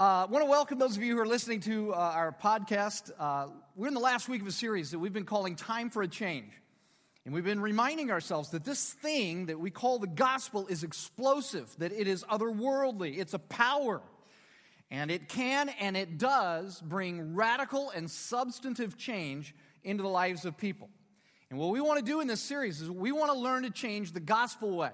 I uh, want to welcome those of you who are listening to uh, our podcast. Uh, we're in the last week of a series that we've been calling Time for a Change. And we've been reminding ourselves that this thing that we call the gospel is explosive, that it is otherworldly, it's a power. And it can and it does bring radical and substantive change into the lives of people. And what we want to do in this series is we want to learn to change the gospel way.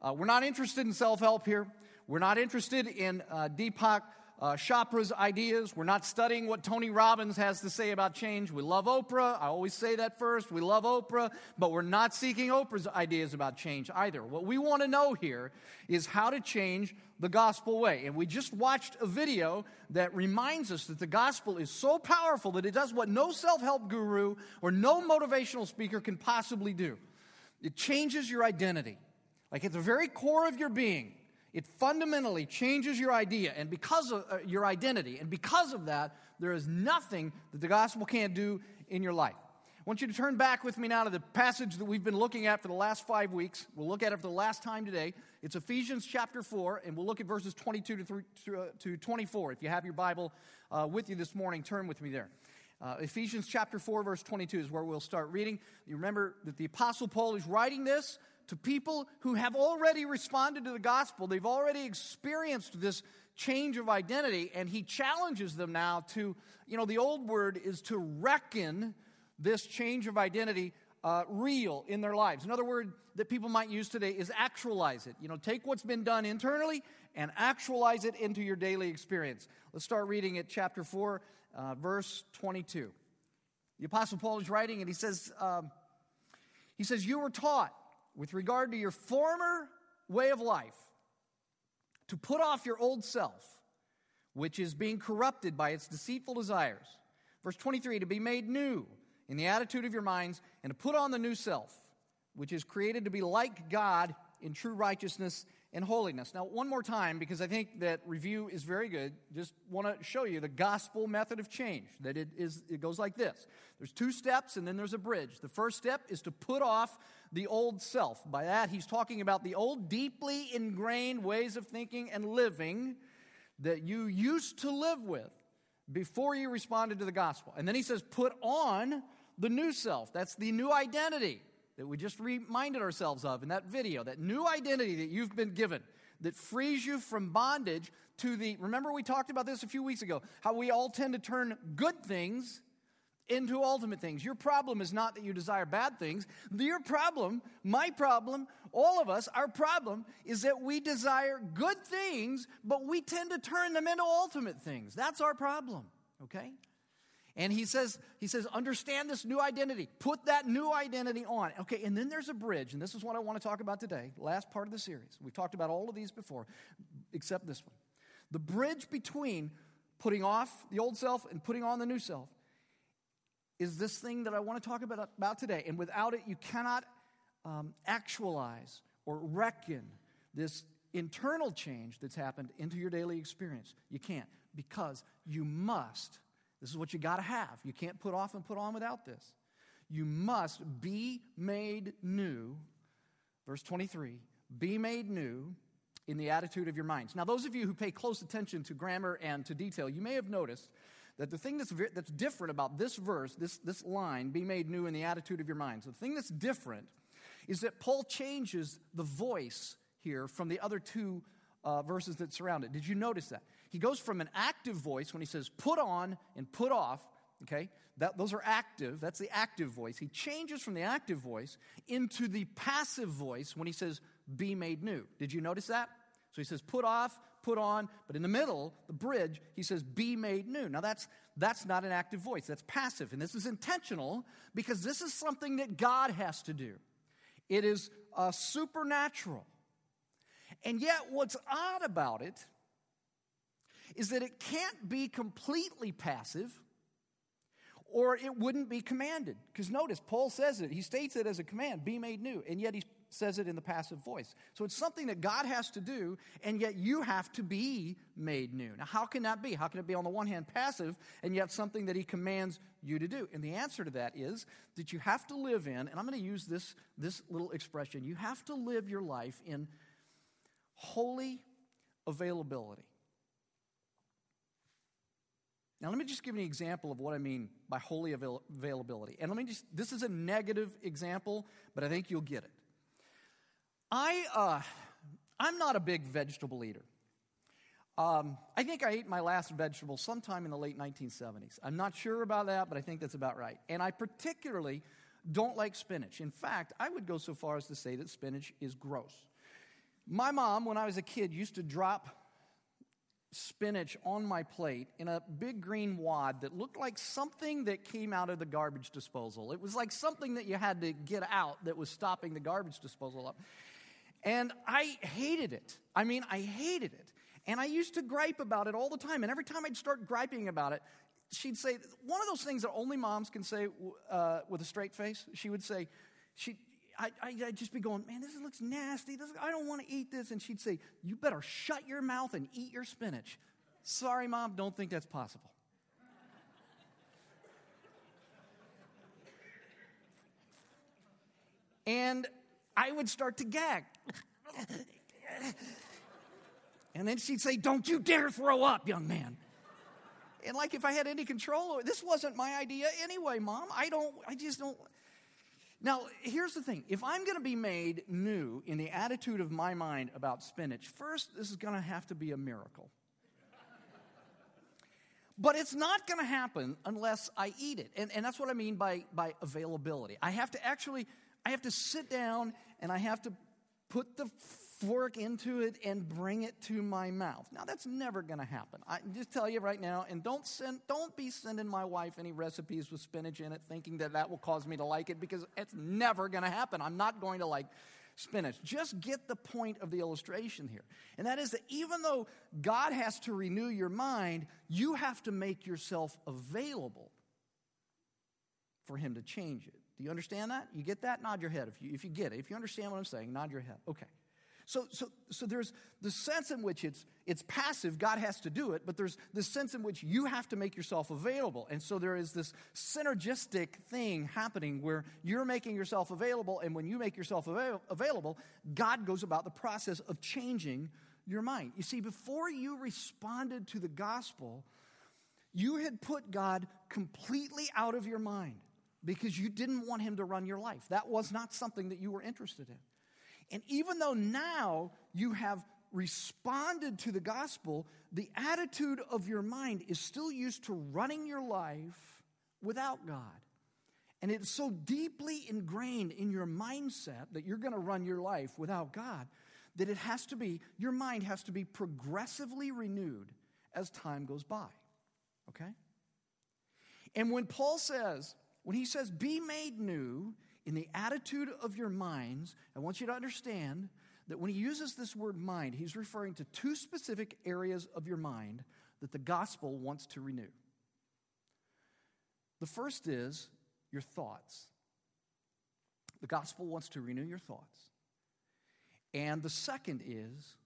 Uh, we're not interested in self help here. We're not interested in uh, Deepak uh, Chopra's ideas. We're not studying what Tony Robbins has to say about change. We love Oprah. I always say that first. We love Oprah, but we're not seeking Oprah's ideas about change either. What we want to know here is how to change the gospel way. And we just watched a video that reminds us that the gospel is so powerful that it does what no self help guru or no motivational speaker can possibly do. It changes your identity. Like at the very core of your being, it fundamentally changes your idea and because of uh, your identity. And because of that, there is nothing that the gospel can't do in your life. I want you to turn back with me now to the passage that we've been looking at for the last five weeks. We'll look at it for the last time today. It's Ephesians chapter 4, and we'll look at verses 22 to, three, to 24. If you have your Bible uh, with you this morning, turn with me there. Uh, Ephesians chapter 4, verse 22 is where we'll start reading. You remember that the Apostle Paul is writing this to people who have already responded to the gospel. They've already experienced this change of identity, and he challenges them now to, you know, the old word is to reckon this change of identity uh, real in their lives. Another word that people might use today is actualize it. You know, take what's been done internally and actualize it into your daily experience. Let's start reading at chapter 4, uh, verse 22. The Apostle Paul is writing, and he says, um, he says, You were taught with regard to your former way of life to put off your old self, which is being corrupted by its deceitful desires. Verse 23 to be made new in the attitude of your minds, and to put on the new self, which is created to be like God in true righteousness and holiness. Now, one more time, because I think that review is very good, just want to show you the gospel method of change. That it is it goes like this. There's two steps and then there's a bridge. The first step is to put off the old self. By that, he's talking about the old, deeply ingrained ways of thinking and living that you used to live with before you responded to the gospel. And then he says, put on the new self. That's the new identity that we just reminded ourselves of in that video, that new identity that you've been given that frees you from bondage to the. Remember, we talked about this a few weeks ago, how we all tend to turn good things into ultimate things. Your problem is not that you desire bad things. Your problem, my problem, all of us, our problem is that we desire good things, but we tend to turn them into ultimate things. That's our problem, okay? And he says, he says, understand this new identity. Put that new identity on. Okay, and then there's a bridge, and this is what I want to talk about today, last part of the series. We've talked about all of these before, except this one. The bridge between putting off the old self and putting on the new self is this thing that I want to talk about, about today. And without it, you cannot um, actualize or reckon this internal change that's happened into your daily experience. You can't because you must this is what you got to have. You can't put off and put on without this. You must be made new. Verse 23 be made new in the attitude of your minds. Now, those of you who pay close attention to grammar and to detail, you may have noticed that the thing that's, that's different about this verse, this, this line, be made new in the attitude of your minds, the thing that's different is that Paul changes the voice here from the other two uh, verses that surround it. Did you notice that? He goes from an active voice when he says put on and put off, okay? That, those are active. That's the active voice. He changes from the active voice into the passive voice when he says be made new. Did you notice that? So he says put off, put on, but in the middle, the bridge, he says be made new. Now that's that's not an active voice. That's passive. And this is intentional because this is something that God has to do. It is uh, supernatural. And yet, what's odd about it is that it can't be completely passive or it wouldn't be commanded. Because notice, Paul says it, he states it as a command be made new, and yet he says it in the passive voice. So it's something that God has to do, and yet you have to be made new. Now, how can that be? How can it be, on the one hand, passive, and yet something that he commands you to do? And the answer to that is that you have to live in, and I'm going to use this, this little expression, you have to live your life in holy availability. Now, let me just give you an example of what I mean by holy avail- availability. And let me just, this is a negative example, but I think you'll get it. I, uh, I'm not a big vegetable eater. Um, I think I ate my last vegetable sometime in the late 1970s. I'm not sure about that, but I think that's about right. And I particularly don't like spinach. In fact, I would go so far as to say that spinach is gross. My mom, when I was a kid, used to drop spinach on my plate in a big green wad that looked like something that came out of the garbage disposal. It was like something that you had to get out that was stopping the garbage disposal up. And I hated it. I mean, I hated it. And I used to gripe about it all the time. And every time I'd start griping about it, she'd say, one of those things that only moms can say uh, with a straight face, she would say, she, I, would just be going, man, this looks nasty. This, I don't want to eat this. And she'd say, you better shut your mouth and eat your spinach. Sorry, mom, don't think that's possible. and I would start to gag. and then she'd say, Don't you dare throw up, young man. And like if I had any control, this wasn't my idea anyway, mom. I don't, I just don't. Now, here's the thing if I'm going to be made new in the attitude of my mind about spinach, first, this is going to have to be a miracle. But it's not going to happen unless I eat it. And, and that's what I mean by, by availability. I have to actually, I have to sit down and I have to put the fork into it and bring it to my mouth. Now that's never going to happen. I just tell you right now and don't send don't be sending my wife any recipes with spinach in it thinking that that will cause me to like it because it's never going to happen. I'm not going to like spinach. Just get the point of the illustration here. And that is that even though God has to renew your mind, you have to make yourself available for him to change it. Do you understand that? You get that? Nod your head if you, if you get it. If you understand what I'm saying, nod your head. Okay. So, so, so there's the sense in which it's, it's passive, God has to do it, but there's the sense in which you have to make yourself available. And so there is this synergistic thing happening where you're making yourself available, and when you make yourself avail- available, God goes about the process of changing your mind. You see, before you responded to the gospel, you had put God completely out of your mind because you didn't want him to run your life. That was not something that you were interested in. And even though now you have responded to the gospel, the attitude of your mind is still used to running your life without God. And it's so deeply ingrained in your mindset that you're going to run your life without God that it has to be, your mind has to be progressively renewed as time goes by. Okay? And when Paul says, when he says, be made new, in the attitude of your minds, I want you to understand that when he uses this word mind, he's referring to two specific areas of your mind that the gospel wants to renew. The first is your thoughts. The gospel wants to renew your thoughts. And the second is,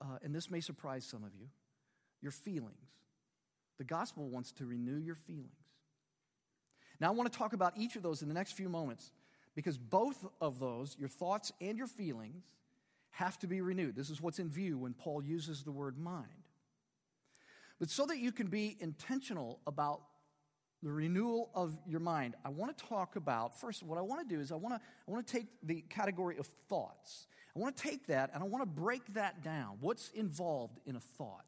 uh, and this may surprise some of you, your feelings. The gospel wants to renew your feelings. Now, I want to talk about each of those in the next few moments because both of those, your thoughts and your feelings, have to be renewed. This is what's in view when Paul uses the word mind. But so that you can be intentional about the renewal of your mind, I want to talk about first, what I want to do is I want to, I want to take the category of thoughts. I want to take that and I want to break that down. What's involved in a thought?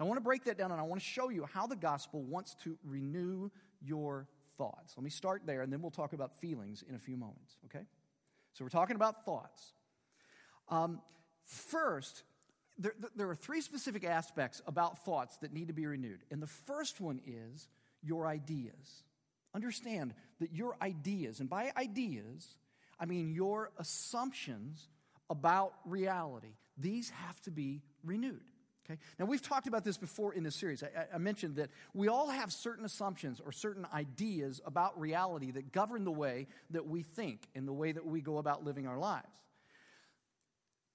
I want to break that down and I want to show you how the gospel wants to renew your thoughts. Let me start there, and then we'll talk about feelings in a few moments, okay? So we're talking about thoughts. Um, first, there, there are three specific aspects about thoughts that need to be renewed. And the first one is your ideas. Understand that your ideas, and by ideas, I mean your assumptions about reality, these have to be renewed. Okay? Now, we've talked about this before in this series. I, I, mentioned that we all have certain assumptions or certain ideas about reality that govern the way that we think and the way that we go about living our lives.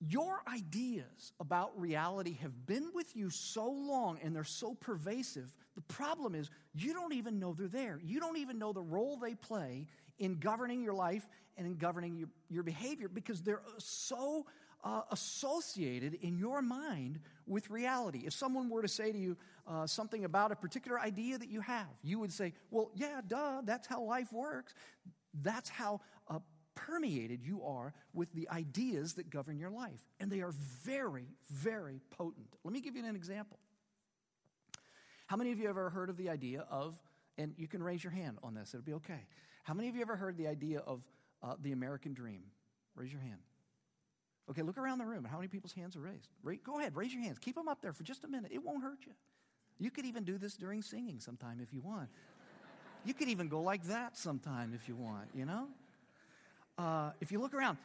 Your ideas about reality have been with you so long and they're so pervasive. The problem is you don't even know they're there. You don't even know the role they play in governing your life and in governing your, your behavior because they're so uh, associated in your mind with reality. If someone were to say to you uh, something about a particular idea that you have, you would say, Well, yeah, duh, that's how life works. That's how uh, permeated you are with the ideas that govern your life. And they are very, very potent. Let me give you an example. How many of you ever heard of the idea of, and you can raise your hand on this, it'll be okay. How many of you ever heard the idea of uh, the American dream? Raise your hand. Okay, look around the room. and How many people's hands are raised? go ahead, raise your hands. Keep them up there for just a minute. It won't hurt you. You could even do this during singing sometime if you want. You could even go like that sometime if you want, you know? Uh, if you look around,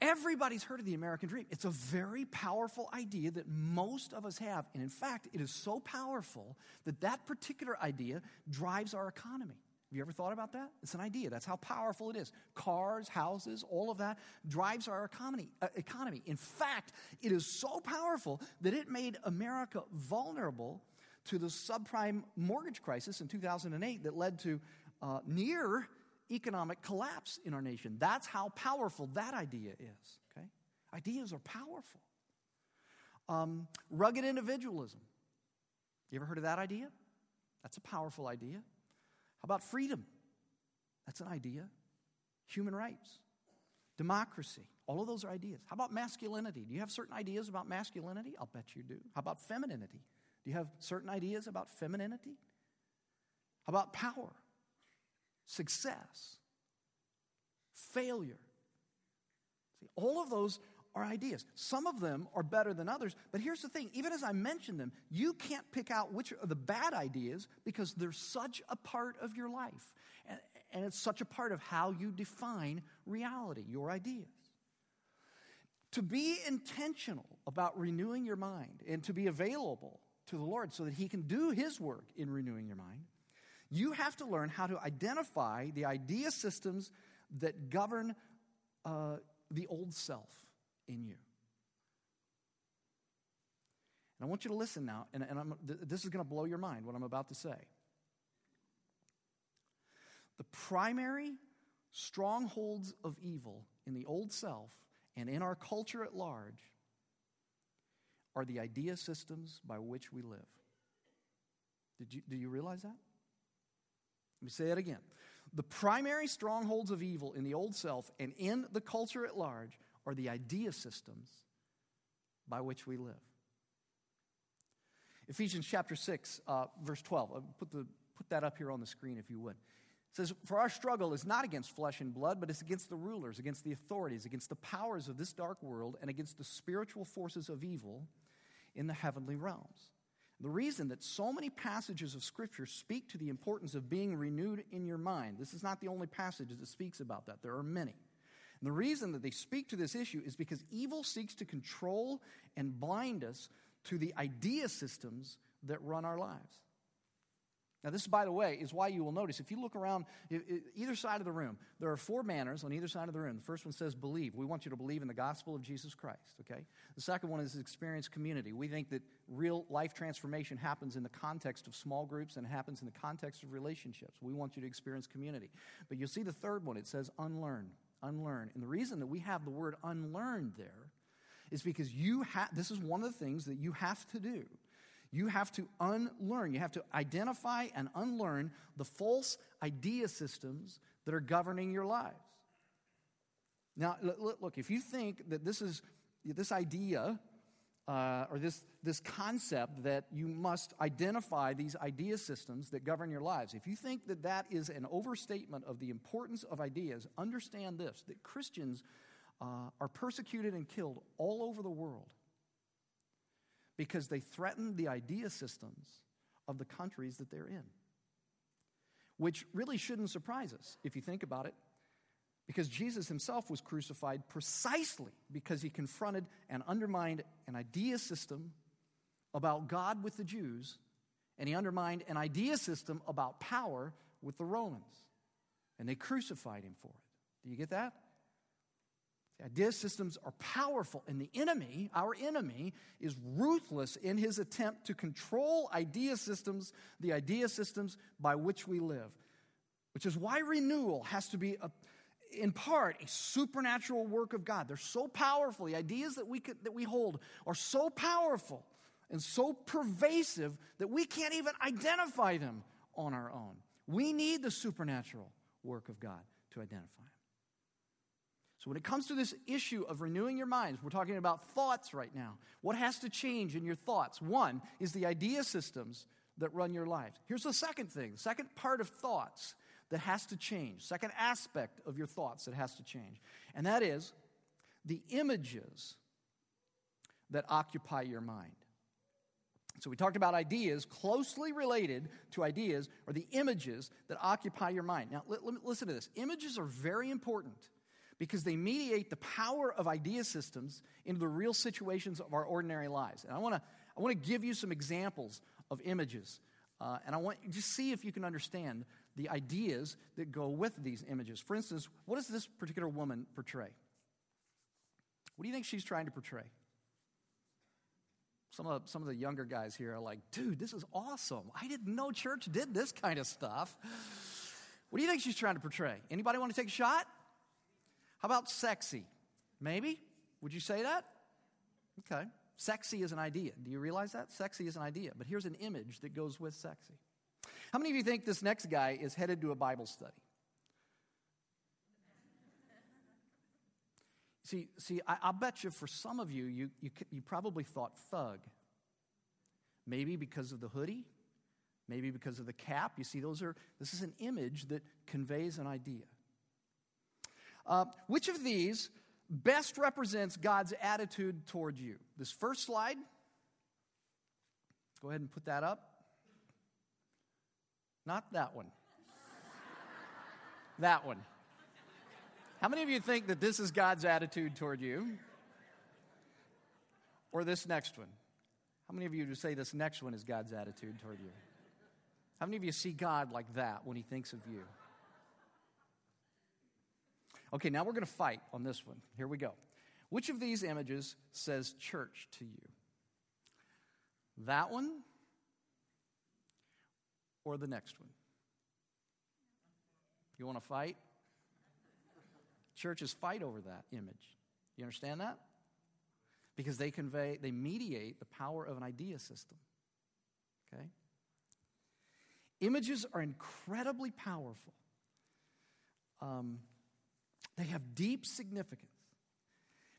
everybody's heard of the American dream. It's a very powerful idea that most of us have. And in fact, it is so powerful that that particular idea drives our economy. Have you ever thought about that? It's an idea. That's how powerful it is. Cars, houses, all of that drives our economy. Uh, economy. In fact, it is so powerful that it made America vulnerable to the subprime mortgage crisis in 2008 that led to uh, near economic collapse in our nation. That's how powerful that idea is. Okay, ideas are powerful. Um, rugged individualism. You ever heard of that idea? That's a powerful idea. How about freedom? That's an idea. Human rights, democracy, all of those are ideas. How about masculinity? Do you have certain ideas about masculinity? I'll bet you do. How about femininity? Do you have certain ideas about femininity? How about power, success, failure? See, all of those are ideas. Some of them are better than others, but here's the thing even as I mention them, you can't pick out which are the bad ideas because they're such a part of your life. And, and it's such a part of how you define reality, your ideas. To be intentional about renewing your mind and to be available to the Lord so that He can do His work in renewing your mind, you have to learn how to identify the idea systems that govern uh, the old self in you. And I want you to listen now, and, and this is going to blow your mind what I'm about to say. The primary strongholds of evil in the old self and in our culture at large are the idea systems by which we live. Did you, do you realize that? Let me say that again. The primary strongholds of evil in the old self and in the culture at large or the idea systems by which we live. Ephesians chapter 6, uh, verse 12. I'll put, the, put that up here on the screen if you would. It says, For our struggle is not against flesh and blood, but it's against the rulers, against the authorities, against the powers of this dark world, and against the spiritual forces of evil in the heavenly realms. The reason that so many passages of Scripture speak to the importance of being renewed in your mind, this is not the only passage that speaks about that, there are many. And the reason that they speak to this issue is because evil seeks to control and blind us to the idea systems that run our lives. Now, this, by the way, is why you will notice if you look around either side of the room, there are four banners on either side of the room. The first one says believe. We want you to believe in the gospel of Jesus Christ, okay? The second one is experience community. We think that real life transformation happens in the context of small groups and happens in the context of relationships. We want you to experience community. But you'll see the third one, it says unlearn unlearn. And the reason that we have the word unlearned there is because you have, this is one of the things that you have to do. You have to unlearn, you have to identify and unlearn the false idea systems that are governing your lives. Now, look, if you think that this is this idea uh, or this, this concept that you must identify these idea systems that govern your lives. If you think that that is an overstatement of the importance of ideas, understand this that Christians uh, are persecuted and killed all over the world because they threaten the idea systems of the countries that they're in. Which really shouldn't surprise us if you think about it. Because Jesus himself was crucified precisely because he confronted and undermined an idea system about God with the Jews, and he undermined an idea system about power with the Romans. And they crucified him for it. Do you get that? The idea systems are powerful, and the enemy, our enemy, is ruthless in his attempt to control idea systems, the idea systems by which we live. Which is why renewal has to be a in part a supernatural work of God. They're so powerful. The ideas that we, could, that we hold are so powerful and so pervasive that we can't even identify them on our own. We need the supernatural work of God to identify them. So, when it comes to this issue of renewing your minds, we're talking about thoughts right now. What has to change in your thoughts? One is the idea systems that run your lives. Here's the second thing the second part of thoughts that has to change, second aspect of your thoughts that has to change, and that is the images that occupy your mind. So, we talked about ideas closely related to ideas or the images that occupy your mind. Now, listen to this images are very important because they mediate the power of idea systems into the real situations of our ordinary lives. And I want to I want to give you some examples of images. Uh, and I want you to see if you can understand the ideas that go with these images. For instance, what does this particular woman portray? What do you think she's trying to portray? Some of, some of the younger guys here are like, dude, this is awesome. I didn't know church did this kind of stuff. What do you think she's trying to portray? Anybody want to take a shot? How about sexy? Maybe? Would you say that? Okay. Sexy is an idea. Do you realize that? Sexy is an idea. But here's an image that goes with sexy. How many of you think this next guy is headed to a Bible study? See, see, I, will bet you for some of you, you, you, you probably thought thug. Maybe because of the hoodie, maybe because of the cap. You see, those are, this is an image that conveys an idea. Uh, which of these best represents God's attitude toward you? This first slide, go ahead and put that up. Not that one. that one. How many of you think that this is God's attitude toward you? Or this next one? How many of you would say this next one is God's attitude toward you? How many of you see God like that when He thinks of you? Okay, now we're going to fight on this one. Here we go. Which of these images says church to you? That one or the next one? You want to fight? Churches fight over that image. You understand that? Because they convey, they mediate the power of an idea system. Okay? Images are incredibly powerful. Um, they have deep significance.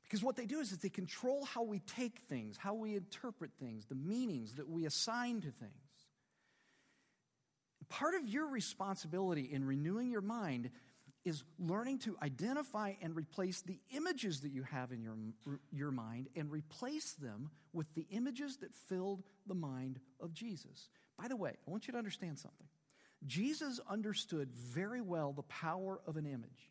Because what they do is, is they control how we take things, how we interpret things, the meanings that we assign to things. Part of your responsibility in renewing your mind is learning to identify and replace the images that you have in your, your mind and replace them with the images that filled the mind of Jesus. By the way, I want you to understand something. Jesus understood very well the power of an image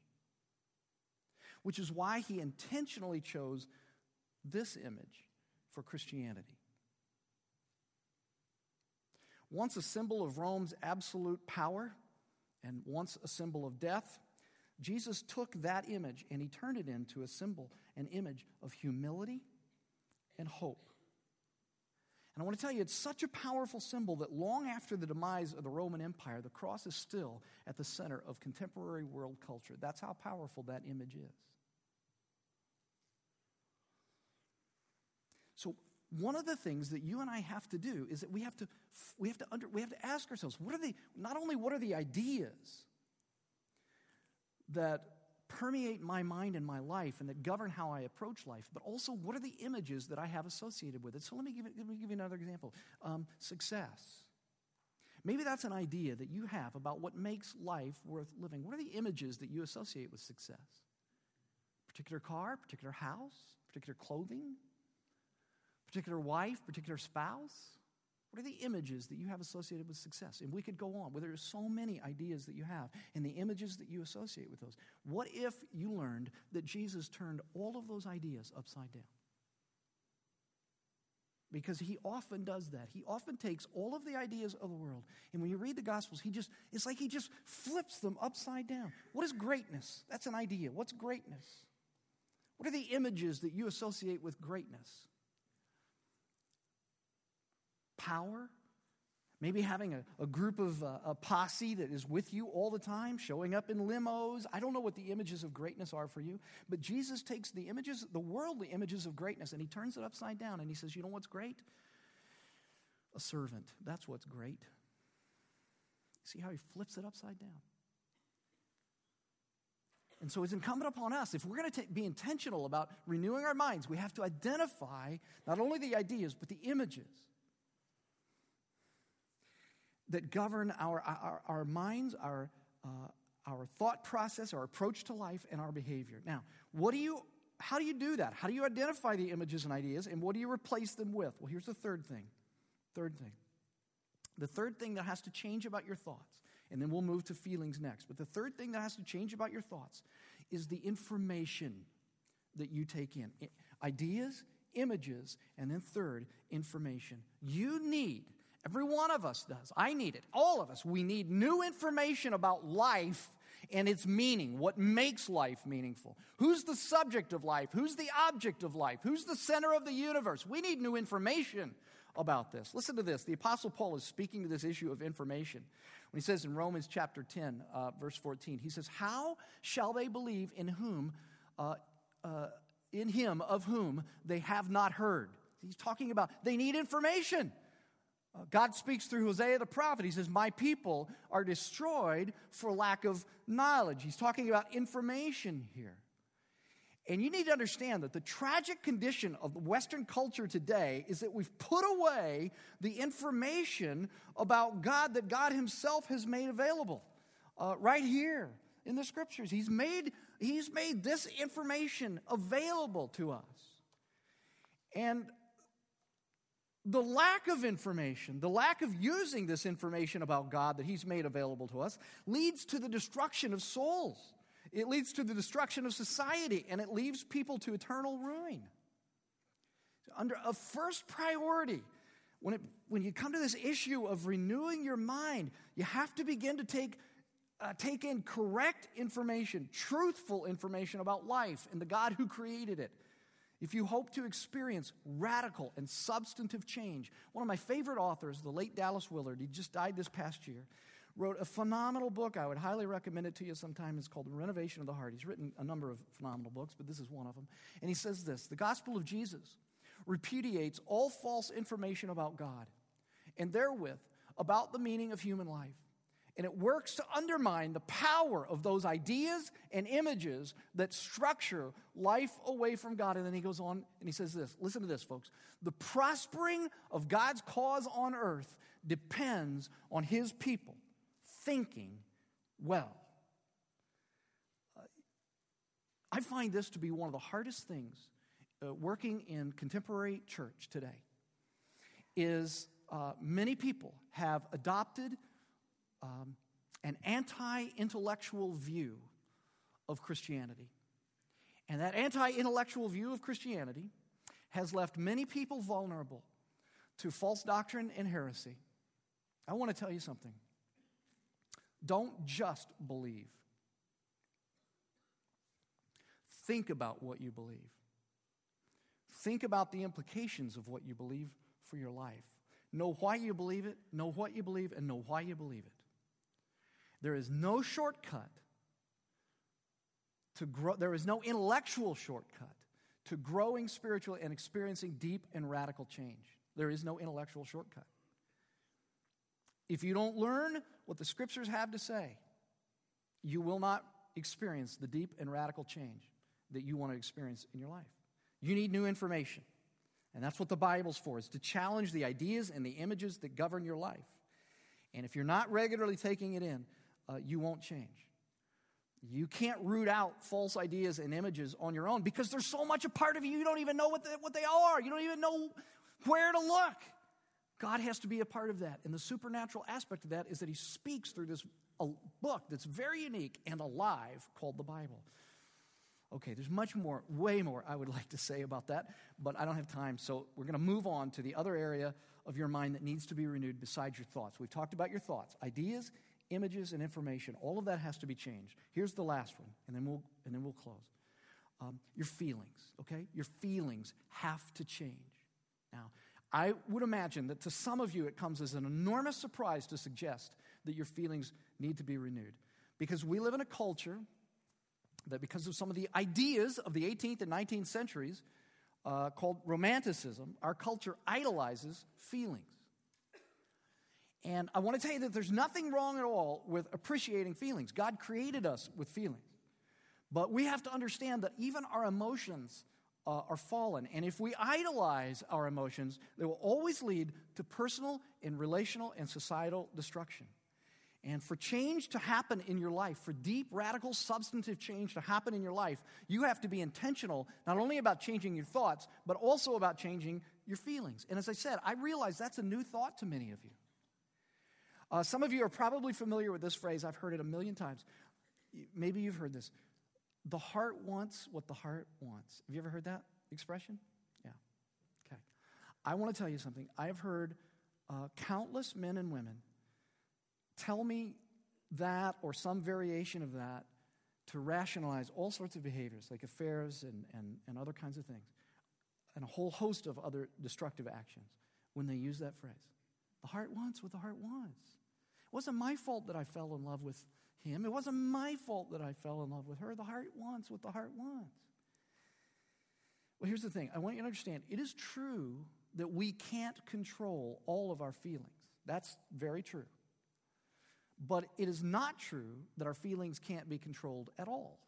which is why he intentionally chose this image for Christianity. Once a symbol of Rome's absolute power and once a symbol of death, Jesus took that image and he turned it into a symbol, an image of humility and hope. And I want to tell you, it's such a powerful symbol that long after the demise of the Roman Empire, the cross is still at the center of contemporary world culture. That's how powerful that image is. So one of the things that you and I have to do is that we have to we have to under, we have to ask ourselves what are the not only what are the ideas that permeate my mind and my life and that govern how I approach life, but also what are the images that I have associated with it. So let me give, let me give you another example. Um, success. Maybe that's an idea that you have about what makes life worth living. What are the images that you associate with success? Particular car, particular house, particular clothing, particular wife, particular spouse? What are the images that you have associated with success? And we could go on. Well, there are so many ideas that you have and the images that you associate with those. What if you learned that Jesus turned all of those ideas upside down? Because he often does that. He often takes all of the ideas of the world, and when you read the Gospels, he just, it's like he just flips them upside down. What is greatness? That's an idea. What's greatness? What are the images that you associate with greatness? Power, Maybe having a, a group of uh, a posse that is with you all the time, showing up in limos. I don't know what the images of greatness are for you, but Jesus takes the images, the worldly images of greatness, and he turns it upside down and he says, You know what's great? A servant. That's what's great. See how he flips it upside down? And so it's incumbent upon us, if we're going to be intentional about renewing our minds, we have to identify not only the ideas, but the images that govern our, our, our minds, our, uh, our thought process, our approach to life, and our behavior. Now, what do you, how do you do that? How do you identify the images and ideas, and what do you replace them with? Well, here's the third thing. Third thing. The third thing that has to change about your thoughts, and then we'll move to feelings next. But the third thing that has to change about your thoughts is the information that you take in ideas, images, and then third, information. You need Every one of us does. I need it. All of us. We need new information about life and its meaning, what makes life meaningful. Who's the subject of life? Who's the object of life? Who's the center of the universe? We need new information about this. Listen to this. The Apostle Paul is speaking to this issue of information. When he says in Romans chapter 10, uh, verse 14, he says, How shall they believe in whom, uh, uh, in him of whom they have not heard? He's talking about they need information. Uh, God speaks through Hosea the prophet. He says, My people are destroyed for lack of knowledge. He's talking about information here. And you need to understand that the tragic condition of Western culture today is that we've put away the information about God that God Himself has made available. Uh, right here in the scriptures, He's made, he's made this information available to us. And the lack of information, the lack of using this information about God that He's made available to us, leads to the destruction of souls. It leads to the destruction of society, and it leaves people to eternal ruin. Under a first priority, when, it, when you come to this issue of renewing your mind, you have to begin to take, uh, take in correct information, truthful information about life and the God who created it if you hope to experience radical and substantive change, one of my favorite authors, the late Dallas Willard, he just died this past year, wrote a phenomenal book. I would highly recommend it to you sometime. It's called Renovation of the Heart. He's written a number of phenomenal books, but this is one of them. And he says this The gospel of Jesus repudiates all false information about God and therewith about the meaning of human life and it works to undermine the power of those ideas and images that structure life away from God. And then he goes on and he says this listen to this, folks. The prospering of God's cause on earth depends on his people thinking well. I find this to be one of the hardest things uh, working in contemporary church today is uh, many people have adopted um, an anti intellectual view of Christianity. And that anti intellectual view of Christianity has left many people vulnerable to false doctrine and heresy. I want to tell you something. Don't just believe, think about what you believe. Think about the implications of what you believe for your life. Know why you believe it, know what you believe, and know why you believe it. There is no shortcut to grow, there is no intellectual shortcut to growing spiritually and experiencing deep and radical change. There is no intellectual shortcut. If you don't learn what the scriptures have to say, you will not experience the deep and radical change that you want to experience in your life. You need new information. And that's what the Bible's for, is to challenge the ideas and the images that govern your life. And if you're not regularly taking it in, uh, you won't change. You can't root out false ideas and images on your own because there's so much a part of you, you don't even know what, the, what they are. You don't even know where to look. God has to be a part of that. And the supernatural aspect of that is that He speaks through this book that's very unique and alive called the Bible. Okay, there's much more, way more I would like to say about that, but I don't have time. So we're going to move on to the other area of your mind that needs to be renewed besides your thoughts. We've talked about your thoughts, ideas, images and information. All of that has to be changed. Here's the last one, and then we'll, and then we'll close. Um, your feelings, okay? Your feelings have to change. Now, I would imagine that to some of you it comes as an enormous surprise to suggest that your feelings need to be renewed. Because we live in a culture that, because of some of the ideas of the 18th and 19th centuries uh, called Romanticism, our culture idolizes feelings. And I want to tell you that there's nothing wrong at all with appreciating feelings. God created us with feelings. But we have to understand that even our emotions uh, are fallen. And if we idolize our emotions, they will always lead to personal and relational and societal destruction. And for change to happen in your life, for deep, radical, substantive change to happen in your life, you have to be intentional not only about changing your thoughts, but also about changing your feelings. And as I said, I realize that's a new thought to many of you. Uh, some of you are probably familiar with this phrase. I've heard it a million times. Maybe you've heard this. The heart wants what the heart wants. Have you ever heard that expression? Yeah. Okay. I want to tell you something. I've heard uh, countless men and women tell me that or some variation of that to rationalize all sorts of behaviors like affairs and, and, and other kinds of things and a whole host of other destructive actions when they use that phrase. The heart wants what the heart wants. Wasn't my fault that I fell in love with him. It wasn't my fault that I fell in love with her. The heart wants what the heart wants. Well, here's the thing I want you to understand it is true that we can't control all of our feelings. That's very true. But it is not true that our feelings can't be controlled at all.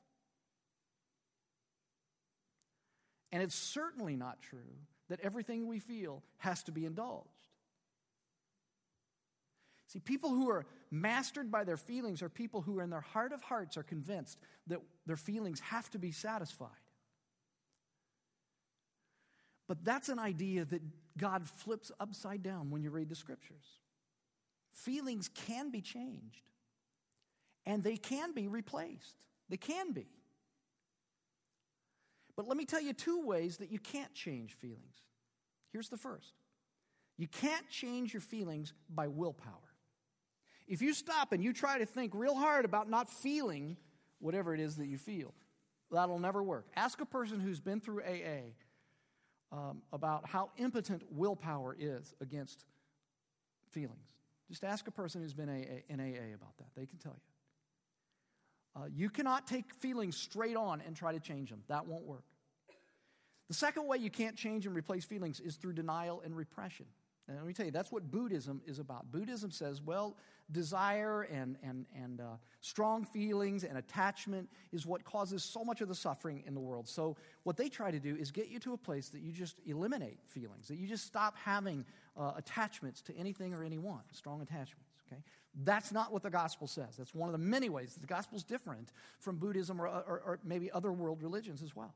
And it's certainly not true that everything we feel has to be indulged. See, people who are mastered by their feelings are people who, in their heart of hearts, are convinced that their feelings have to be satisfied. But that's an idea that God flips upside down when you read the scriptures. Feelings can be changed, and they can be replaced. They can be. But let me tell you two ways that you can't change feelings. Here's the first you can't change your feelings by willpower. If you stop and you try to think real hard about not feeling whatever it is that you feel, that'll never work. Ask a person who's been through AA um, about how impotent willpower is against feelings. Just ask a person who's been AA, in AA about that. They can tell you. Uh, you cannot take feelings straight on and try to change them. That won't work. The second way you can't change and replace feelings is through denial and repression. And let me tell you, that's what Buddhism is about. Buddhism says, well, desire and, and, and uh, strong feelings and attachment is what causes so much of the suffering in the world. So, what they try to do is get you to a place that you just eliminate feelings, that you just stop having uh, attachments to anything or anyone, strong attachments. Okay? That's not what the gospel says. That's one of the many ways that the gospel is different from Buddhism or, or, or maybe other world religions as well.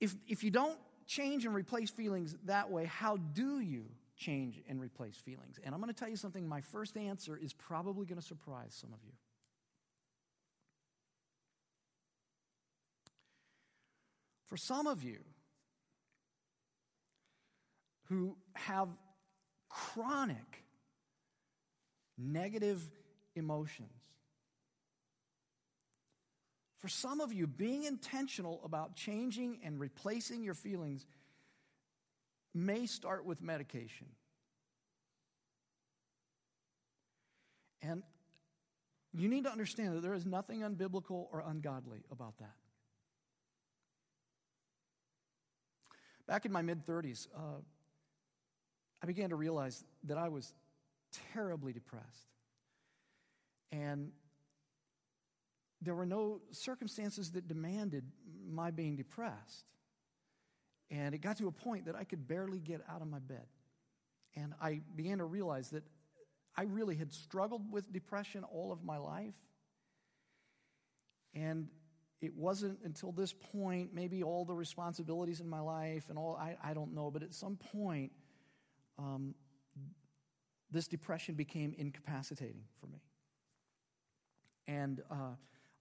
If, if you don't change and replace feelings that way, how do you change and replace feelings? And I'm going to tell you something. My first answer is probably going to surprise some of you. For some of you who have chronic negative emotions, for some of you, being intentional about changing and replacing your feelings may start with medication. And you need to understand that there is nothing unbiblical or ungodly about that. Back in my mid 30s, uh, I began to realize that I was terribly depressed. And there were no circumstances that demanded my being depressed. And it got to a point that I could barely get out of my bed. And I began to realize that I really had struggled with depression all of my life. And it wasn't until this point, maybe all the responsibilities in my life and all, I, I don't know, but at some point, um, this depression became incapacitating for me. And uh,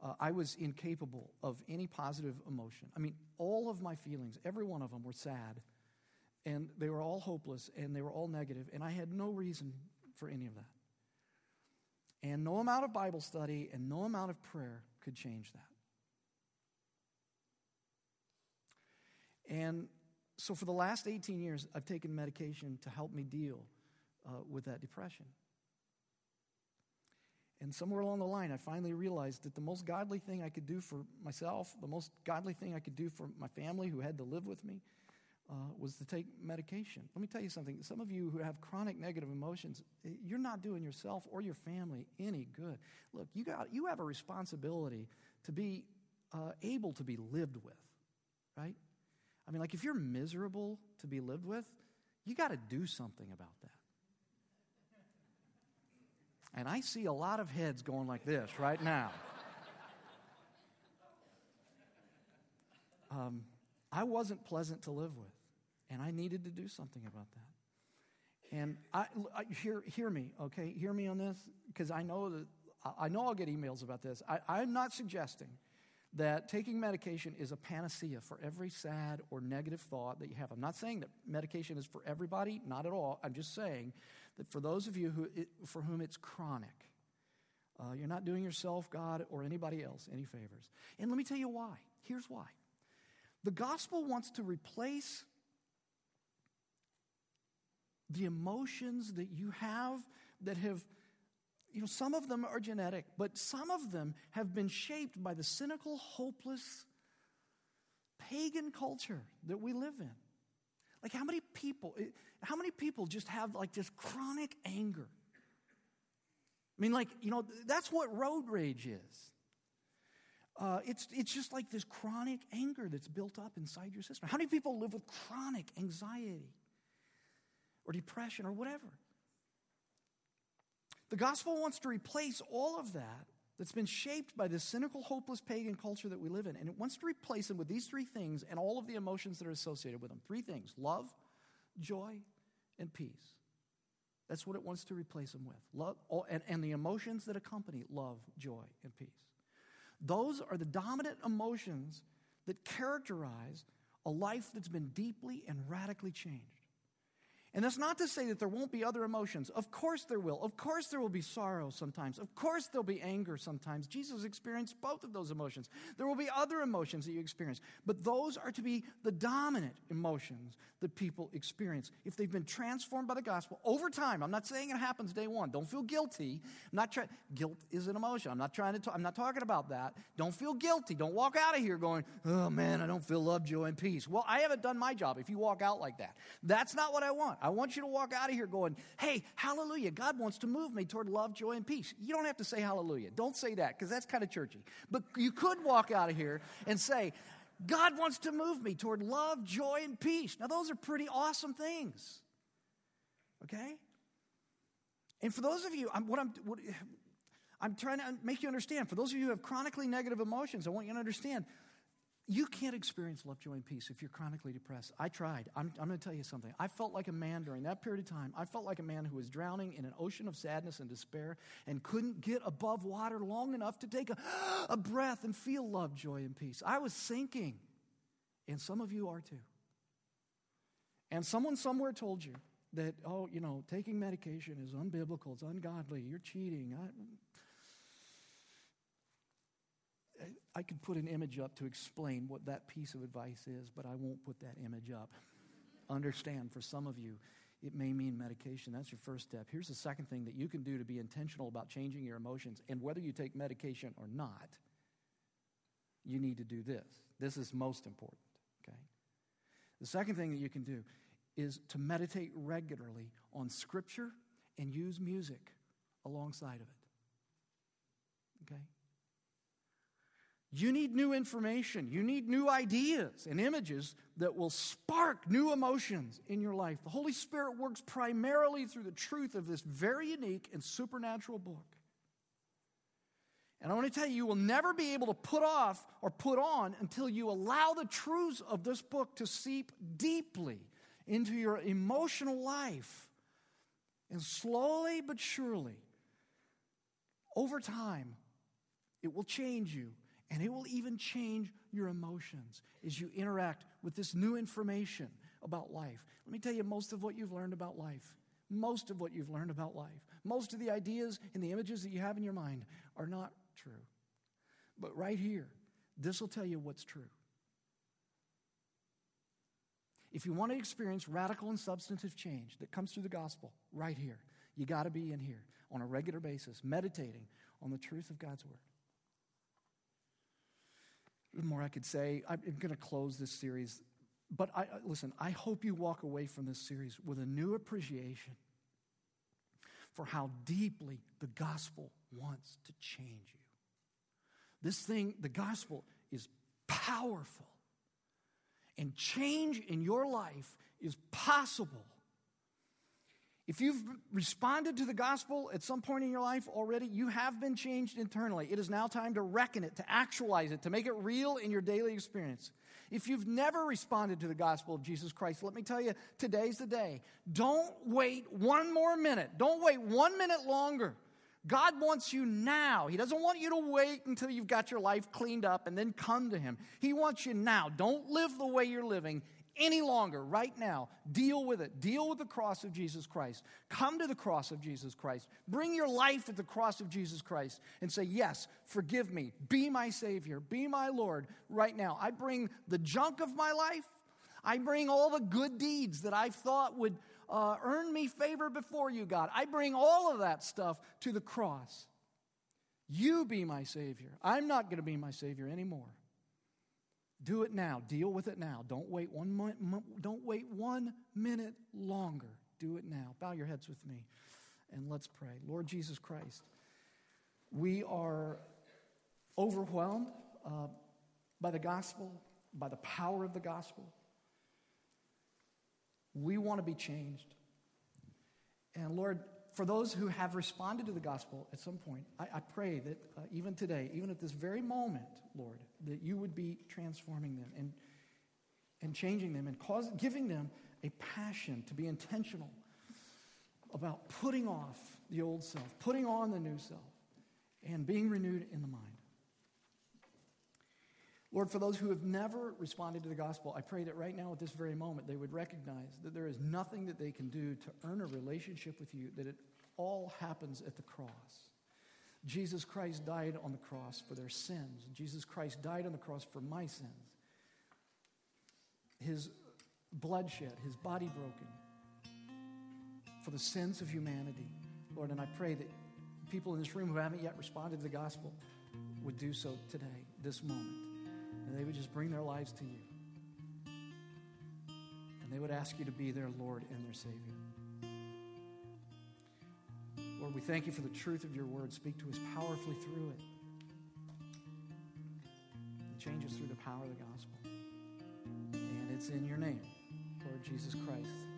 uh, I was incapable of any positive emotion. I mean, all of my feelings, every one of them were sad, and they were all hopeless, and they were all negative, and I had no reason for any of that. And no amount of Bible study and no amount of prayer could change that. And so for the last 18 years, I've taken medication to help me deal uh, with that depression. And somewhere along the line, I finally realized that the most godly thing I could do for myself, the most godly thing I could do for my family who had to live with me, uh, was to take medication. Let me tell you something. Some of you who have chronic negative emotions, eh, you're not doing yourself or your family any good. Look, you, got, you have a responsibility to be uh, able to be lived with, right? I mean, like if you're miserable to be lived with, you got to do something about that. And I see a lot of heads going like this right now. Um, I wasn't pleasant to live with, and I needed to do something about that. And I, I hear, hear me, okay? Hear me on this, because I know that I know I'll get emails about this. I, I'm not suggesting that taking medication is a panacea for every sad or negative thought that you have. I'm not saying that medication is for everybody, not at all. I'm just saying that for those of you who, for whom it's chronic, uh, you're not doing yourself, God, or anybody else any favors. And let me tell you why. Here's why. The gospel wants to replace the emotions that you have that have, you know, some of them are genetic, but some of them have been shaped by the cynical, hopeless, pagan culture that we live in. Like, how many people, eh, how many people just have like this chronic anger? I mean, like, you know, that's what road rage is. Uh, it's, it's just like this chronic anger that's built up inside your system. How many people live with chronic anxiety or depression or whatever? The gospel wants to replace all of that that's been shaped by this cynical, hopeless pagan culture that we live in. And it wants to replace them with these three things and all of the emotions that are associated with them. Three things love, joy, and peace. That's what it wants to replace them with. Love, and, and the emotions that accompany love, joy, and peace. Those are the dominant emotions that characterize a life that's been deeply and radically changed. And that's not to say that there won't be other emotions. Of course there will. Of course there will be sorrow sometimes. Of course there'll be anger sometimes. Jesus experienced both of those emotions. There will be other emotions that you experience. But those are to be the dominant emotions that people experience if they've been transformed by the gospel over time. I'm not saying it happens day one. Don't feel guilty. I'm not trying guilt is an emotion. I'm not trying to talk, I'm not talking about that. Don't feel guilty. Don't walk out of here going, "Oh man, I don't feel love, joy and peace." Well, I haven't done my job if you walk out like that. That's not what I want. I want you to walk out of here going, hey, hallelujah, God wants to move me toward love, joy, and peace. You don't have to say hallelujah. Don't say that because that's kind of churchy. But you could walk out of here and say, God wants to move me toward love, joy, and peace. Now, those are pretty awesome things. Okay? And for those of you, I'm, what I'm, what, I'm trying to make you understand. For those of you who have chronically negative emotions, I want you to understand you can't experience love, joy, and peace if you're chronically depressed. I tried. I'm, I'm going to tell you something. I felt like a man during that period of time. I felt like a man who was drowning in an ocean of sadness and despair and couldn't get above water long enough to take a, a breath and feel love, joy, and peace. I was sinking. And some of you are too. And someone somewhere told you that, oh, you know, taking medication is unbiblical, it's ungodly, you're cheating. I, I could put an image up to explain what that piece of advice is, but I won't put that image up. Understand, for some of you, it may mean medication. That's your first step. Here's the second thing that you can do to be intentional about changing your emotions. And whether you take medication or not, you need to do this. This is most important, okay? The second thing that you can do is to meditate regularly on Scripture and use music alongside of it, okay? You need new information. You need new ideas and images that will spark new emotions in your life. The Holy Spirit works primarily through the truth of this very unique and supernatural book. And I want to tell you, you will never be able to put off or put on until you allow the truths of this book to seep deeply into your emotional life. And slowly but surely, over time, it will change you and it will even change your emotions as you interact with this new information about life. Let me tell you most of what you've learned about life. Most of what you've learned about life. Most of the ideas and the images that you have in your mind are not true. But right here, this will tell you what's true. If you want to experience radical and substantive change that comes through the gospel right here, you got to be in here on a regular basis, meditating on the truth of God's word. More I could say. I'm going to close this series. But I, listen, I hope you walk away from this series with a new appreciation for how deeply the gospel wants to change you. This thing, the gospel, is powerful. And change in your life is possible. If you've responded to the gospel at some point in your life already, you have been changed internally. It is now time to reckon it, to actualize it, to make it real in your daily experience. If you've never responded to the gospel of Jesus Christ, let me tell you, today's the day. Don't wait one more minute. Don't wait one minute longer. God wants you now. He doesn't want you to wait until you've got your life cleaned up and then come to Him. He wants you now. Don't live the way you're living any longer, right now. Deal with it. Deal with the cross of Jesus Christ. Come to the cross of Jesus Christ. Bring your life at the cross of Jesus Christ and say, Yes, forgive me. Be my Savior. Be my Lord right now. I bring the junk of my life. I bring all the good deeds that I thought would uh, earn me favor before you, God. I bring all of that stuff to the cross. You be my Savior. I'm not going to be my Savior anymore. Do it now. Deal with it now. Don't wait one mo- don't wait one minute longer. Do it now. Bow your heads with me and let's pray. Lord Jesus Christ, we are overwhelmed uh, by the gospel, by the power of the gospel. We want to be changed. And Lord, for those who have responded to the gospel at some point, I, I pray that uh, even today, even at this very moment, Lord, that you would be transforming them and, and changing them and cause, giving them a passion to be intentional about putting off the old self, putting on the new self, and being renewed in the mind. Lord, for those who have never responded to the gospel, I pray that right now at this very moment they would recognize that there is nothing that they can do to earn a relationship with you, that it all happens at the cross. Jesus Christ died on the cross for their sins. Jesus Christ died on the cross for my sins. His bloodshed, his body broken for the sins of humanity. Lord, and I pray that people in this room who haven't yet responded to the gospel would do so today, this moment and they would just bring their lives to you. And they would ask you to be their Lord and their Savior. Lord, we thank you for the truth of your word. Speak to us powerfully through it. And change us through the power of the gospel. And it's in your name, Lord Jesus Christ.